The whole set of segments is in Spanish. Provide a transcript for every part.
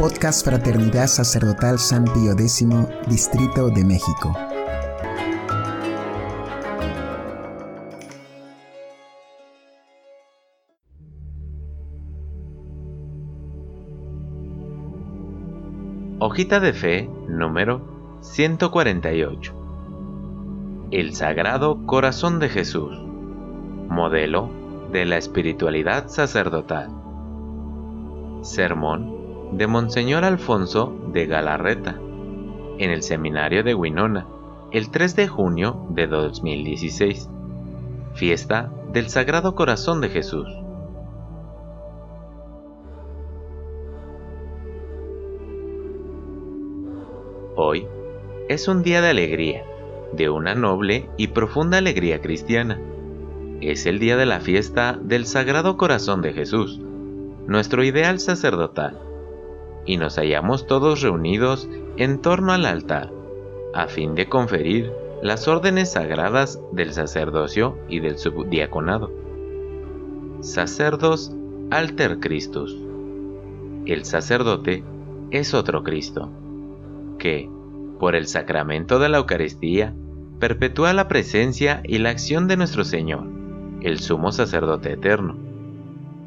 Podcast Fraternidad Sacerdotal San Pío X, Distrito de México. Hojita de Fe número 148. El Sagrado Corazón de Jesús, modelo de la espiritualidad sacerdotal. Sermón de Monseñor Alfonso de Galarreta, en el Seminario de Winona, el 3 de junio de 2016. Fiesta del Sagrado Corazón de Jesús. Hoy es un día de alegría, de una noble y profunda alegría cristiana. Es el día de la fiesta del Sagrado Corazón de Jesús, nuestro ideal sacerdotal, y nos hallamos todos reunidos en torno al altar, a fin de conferir las órdenes sagradas del sacerdocio y del subdiaconado. Sacerdos alter Christus. El sacerdote es otro Cristo que, por el sacramento de la Eucaristía, perpetúa la presencia y la acción de nuestro Señor, el sumo sacerdote eterno.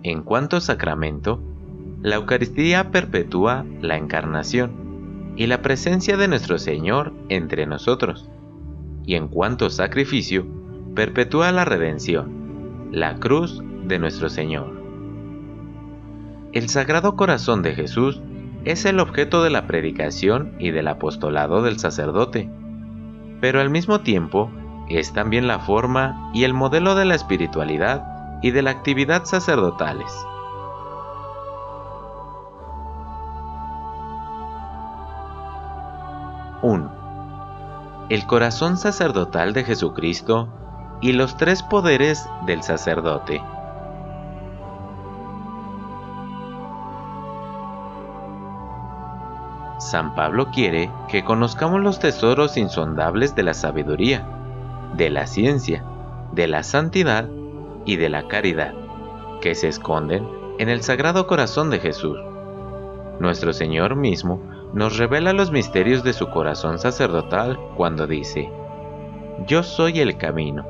En cuanto sacramento, la Eucaristía perpetúa la encarnación y la presencia de nuestro Señor entre nosotros. Y en cuanto sacrificio, perpetúa la redención, la cruz de nuestro Señor. El Sagrado Corazón de Jesús es el objeto de la predicación y del apostolado del sacerdote, pero al mismo tiempo es también la forma y el modelo de la espiritualidad y de la actividad sacerdotales. ¡1! El corazón sacerdotal de Jesucristo y los tres poderes del sacerdote. San Pablo quiere que conozcamos los tesoros insondables de la sabiduría, de la ciencia, de la santidad y de la caridad, que se esconden en el Sagrado Corazón de Jesús. Nuestro Señor mismo nos revela los misterios de su corazón sacerdotal cuando dice, Yo soy el camino,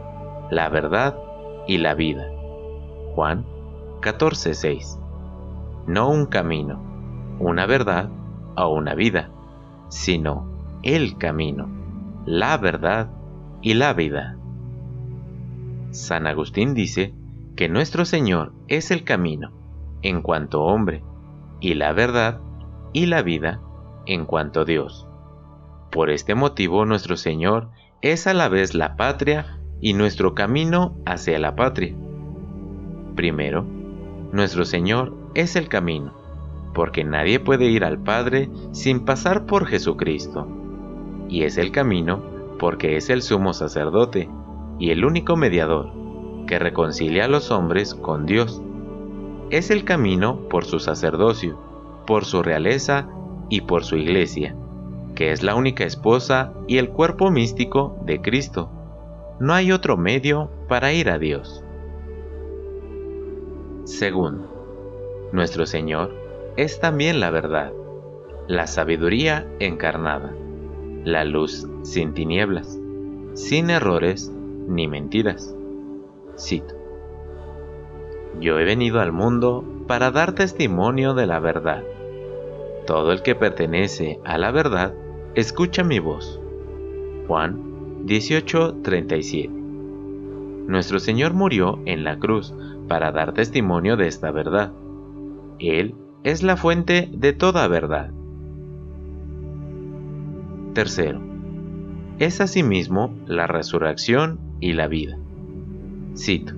la verdad y la vida. Juan 14:6. No un camino, una verdad a una vida, sino el camino, la verdad y la vida. San Agustín dice que nuestro Señor es el camino en cuanto hombre, y la verdad y la vida en cuanto Dios. Por este motivo nuestro Señor es a la vez la patria y nuestro camino hacia la patria. Primero, nuestro Señor es el camino porque nadie puede ir al Padre sin pasar por Jesucristo. Y es el camino porque es el sumo sacerdote y el único mediador que reconcilia a los hombres con Dios. Es el camino por su sacerdocio, por su realeza y por su iglesia, que es la única esposa y el cuerpo místico de Cristo. No hay otro medio para ir a Dios. Segundo, nuestro Señor es también la verdad, la sabiduría encarnada, la luz sin tinieblas, sin errores ni mentiras. Cito. Yo he venido al mundo para dar testimonio de la verdad. Todo el que pertenece a la verdad, escucha mi voz. Juan 18:37 Nuestro Señor murió en la cruz para dar testimonio de esta verdad. Él es la fuente de toda verdad. Tercero, es asimismo la resurrección y la vida. Cito,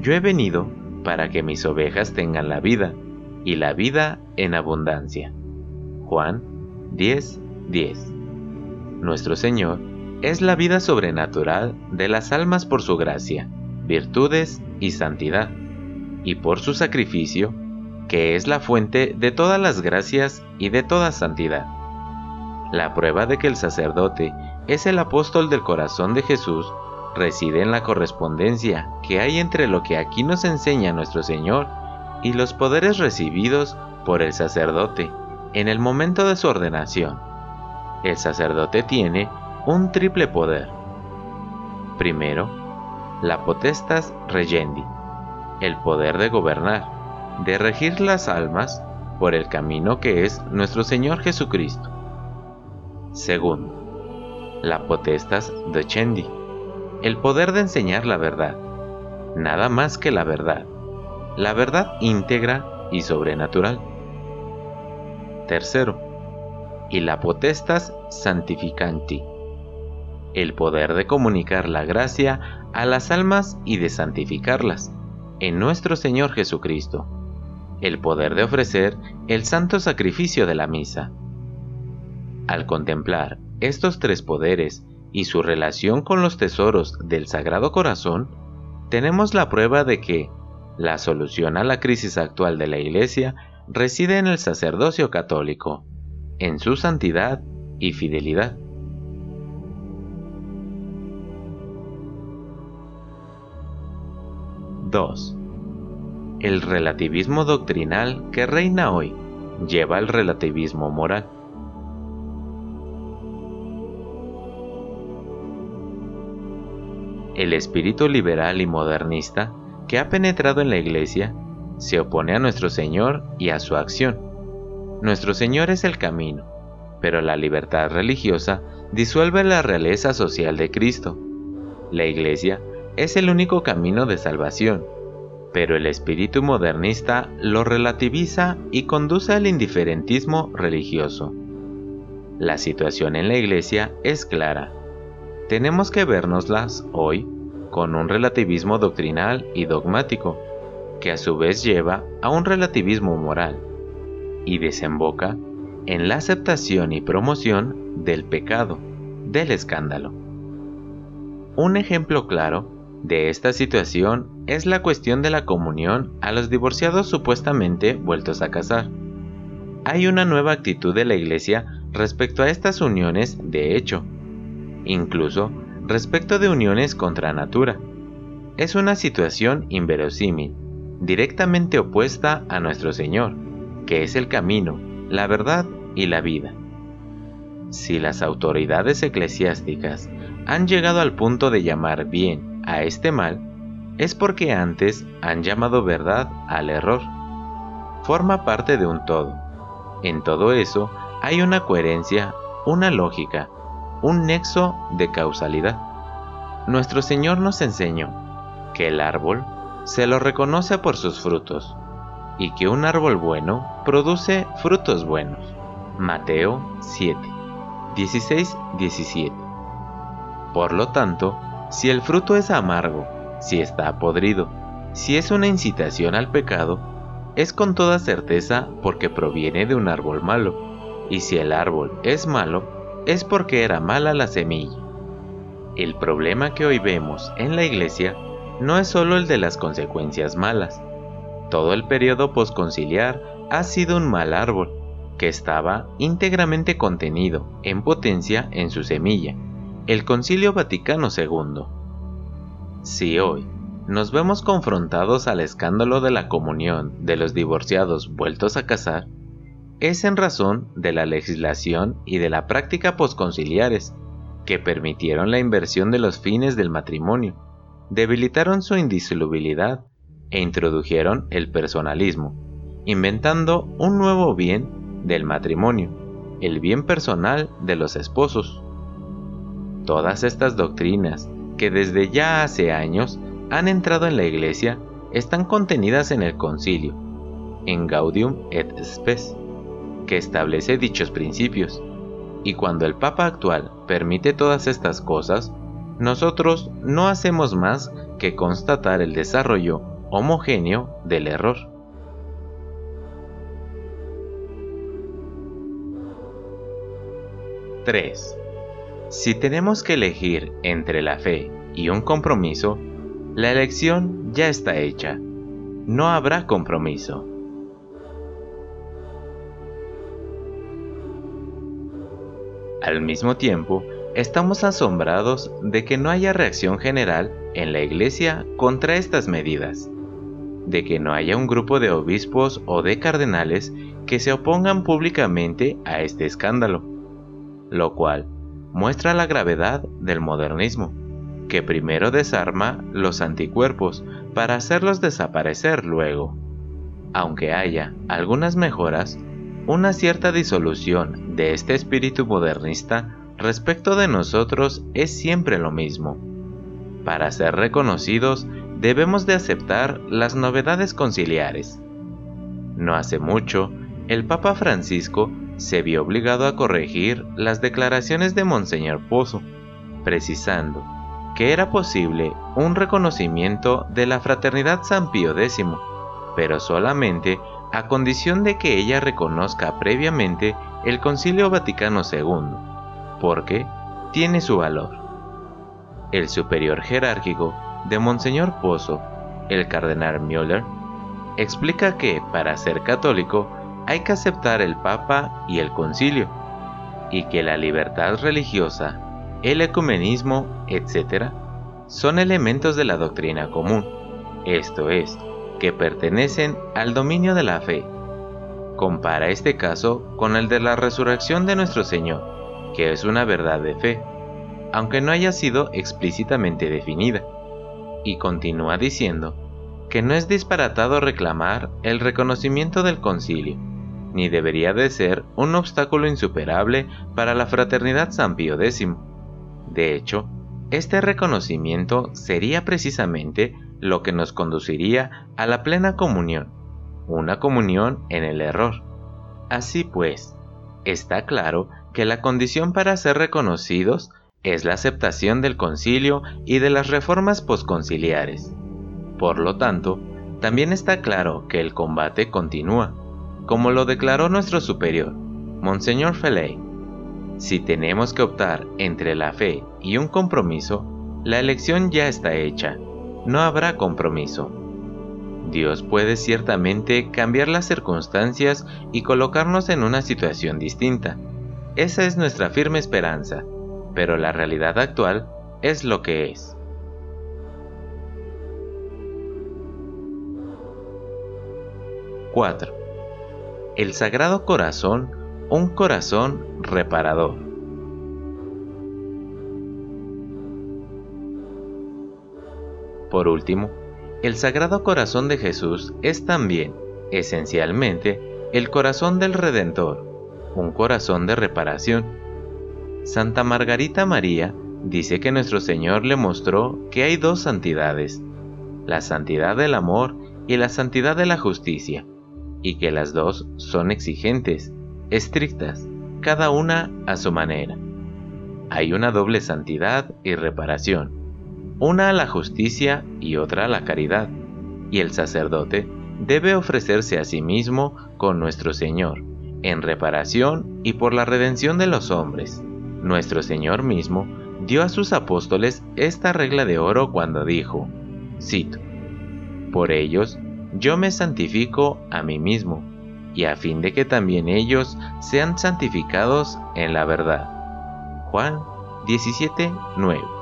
Yo he venido para que mis ovejas tengan la vida y la vida en abundancia. Juan 10:10 10. Nuestro Señor es la vida sobrenatural de las almas por su gracia, virtudes y santidad, y por su sacrificio que es la fuente de todas las gracias y de toda santidad. La prueba de que el sacerdote es el apóstol del corazón de Jesús reside en la correspondencia que hay entre lo que aquí nos enseña nuestro Señor y los poderes recibidos por el sacerdote en el momento de su ordenación, el sacerdote tiene un triple poder. Primero, la potestas regendi, el poder de gobernar, de regir las almas por el camino que es nuestro Señor Jesucristo. Segundo, la potestas docendi, el poder de enseñar la verdad, nada más que la verdad, la verdad íntegra y sobrenatural. Tercero, y la potestas santificanti, el poder de comunicar la gracia a las almas y de santificarlas en nuestro Señor Jesucristo, el poder de ofrecer el santo sacrificio de la misa. Al contemplar estos tres poderes y su relación con los tesoros del Sagrado Corazón, tenemos la prueba de que la solución a la crisis actual de la Iglesia reside en el sacerdocio católico, en su santidad y fidelidad. 2. El relativismo doctrinal que reina hoy lleva al relativismo moral. El espíritu liberal y modernista que ha penetrado en la Iglesia se opone a nuestro Señor y a su acción. Nuestro Señor es el camino, pero la libertad religiosa disuelve la realeza social de Cristo. La Iglesia es el único camino de salvación, pero el espíritu modernista lo relativiza y conduce al indiferentismo religioso. La situación en la iglesia es clara. Tenemos que vernoslas hoy con un relativismo doctrinal y dogmático, que a su vez lleva a un relativismo moral, y desemboca en la aceptación y promoción del pecado, del escándalo. Un ejemplo claro de esta situación es la cuestión de la comunión a los divorciados supuestamente vueltos a casar. Hay una nueva actitud de la Iglesia respecto a estas uniones de hecho, incluso respecto de uniones contra natura. Es una situación inverosímil, directamente opuesta a nuestro Señor, que es el camino, la verdad y la vida. Si las autoridades eclesiásticas han llegado al punto de llamar bien a este mal es porque antes han llamado verdad al error. Forma parte de un todo. En todo eso hay una coherencia, una lógica, un nexo de causalidad. Nuestro Señor nos enseñó que el árbol se lo reconoce por sus frutos y que un árbol bueno produce frutos buenos. Mateo 7, 16, 17. Por lo tanto, si el fruto es amargo, si está podrido, si es una incitación al pecado, es con toda certeza porque proviene de un árbol malo, y si el árbol es malo, es porque era mala la semilla. El problema que hoy vemos en la iglesia no es solo el de las consecuencias malas. Todo el periodo posconciliar ha sido un mal árbol, que estaba íntegramente contenido en potencia en su semilla, el Concilio Vaticano II. Si hoy nos vemos confrontados al escándalo de la comunión de los divorciados vueltos a casar, es en razón de la legislación y de la práctica posconciliares que permitieron la inversión de los fines del matrimonio, debilitaron su indisolubilidad e introdujeron el personalismo, inventando un nuevo bien del matrimonio, el bien personal de los esposos. Todas estas doctrinas, que desde ya hace años han entrado en la Iglesia, están contenidas en el concilio, en Gaudium et Spes, que establece dichos principios. Y cuando el Papa actual permite todas estas cosas, nosotros no hacemos más que constatar el desarrollo homogéneo del error. ¡3! Si tenemos que elegir entre la fe y un compromiso, la elección ya está hecha. No habrá compromiso. Al mismo tiempo, estamos asombrados de que no haya reacción general en la Iglesia contra estas medidas. de que no haya un grupo de obispos o de cardenales que se opongan públicamente a este escándalo, lo cual muestra la gravedad del modernismo, que primero desarma los anticuerpos para hacerlos desaparecer luego. Aunque haya algunas mejoras, una cierta disolución de este espíritu modernista respecto de nosotros es siempre lo mismo. Para ser reconocidos debemos de aceptar las novedades conciliares. No hace mucho, el Papa Francisco se vio obligado a corregir las declaraciones de Monseñor Pozo, precisando que era posible un reconocimiento de la fraternidad San Pío X, pero solamente a condición de que ella reconozca previamente el Concilio Vaticano II, porque tiene su valor. El superior jerárquico de Monseñor Pozo, el cardenal Müller, explica que para ser católico hay que aceptar el Papa y el Concilio, y que la libertad religiosa, el ecumenismo, etc., son elementos de la doctrina común, esto es, que pertenecen al dominio de la fe. Compara este caso con el de la resurrección de nuestro Señor, que es una verdad de fe, aunque no haya sido explícitamente definida. Y continúa diciendo que no es disparatado reclamar el reconocimiento del concilio, ni debería de ser un obstáculo insuperable para la fraternidad San Pío X. De hecho, este reconocimiento sería precisamente lo que nos conduciría a la plena comunión, una comunión en el error. Así pues, está claro que la condición para ser reconocidos es la aceptación del concilio y de las reformas posconciliares. Por lo tanto, también está claro que el combate continúa, como lo declaró nuestro superior, Monseñor Feley. Si tenemos que optar entre la fe y un compromiso, la elección ya está hecha, no habrá compromiso. Dios puede ciertamente cambiar las circunstancias y colocarnos en una situación distinta. Esa es nuestra firme esperanza, pero la realidad actual es lo que es. 4 el Sagrado Corazón un corazón reparador. Por último, el Sagrado Corazón de Jesús es también, esencialmente, el corazón del Redentor, un corazón de reparación. Santa Margarita María dice que nuestro Señor le mostró que hay dos santidades, la santidad del amor y la santidad de la justicia y que las dos son exigentes, estrictas, cada una a su manera. Hay una doble santidad y reparación, una a la justicia y otra a la caridad, y el sacerdote debe ofrecerse a sí mismo con nuestro Señor, en reparación y por la redención de los hombres. Nuestro Señor mismo dio a sus apóstoles esta regla de oro cuando dijo, cito, Por ellos yo me santifico a mí mismo, y a fin de que también ellos sean santificados en la verdad. Juan 17:9.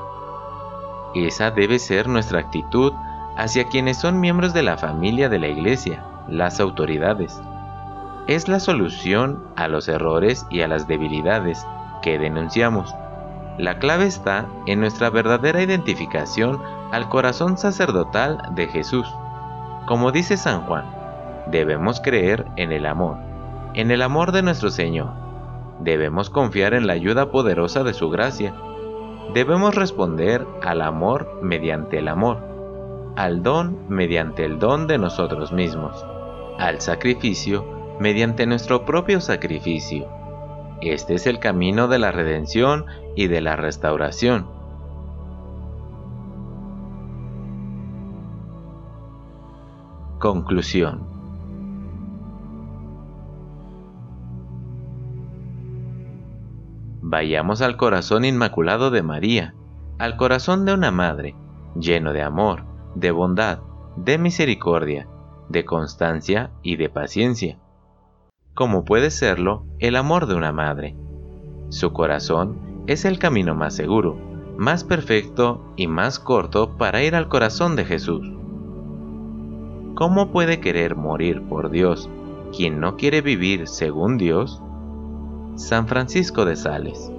Esa debe ser nuestra actitud hacia quienes son miembros de la familia de la Iglesia, las autoridades. Es la solución a los errores y a las debilidades que denunciamos. La clave está en nuestra verdadera identificación al corazón sacerdotal de Jesús como dice San Juan, debemos creer en el amor, en el amor de nuestro Señor. Debemos confiar en la ayuda poderosa de su gracia. Debemos responder al amor mediante el amor, al don mediante el don de nosotros mismos, al sacrificio mediante nuestro propio sacrificio. Este es el camino de la redención y de la restauración Conclusión Vayamos al corazón inmaculado de María, al corazón de una madre, lleno de amor, de bondad, de misericordia, de constancia y de paciencia, como puede serlo el amor de una madre. Su corazón es el camino más seguro, más perfecto y más corto para ir al corazón de Jesús ¿cómo puede querer morir por Dios quien no quiere vivir según Dios? San Francisco de Sales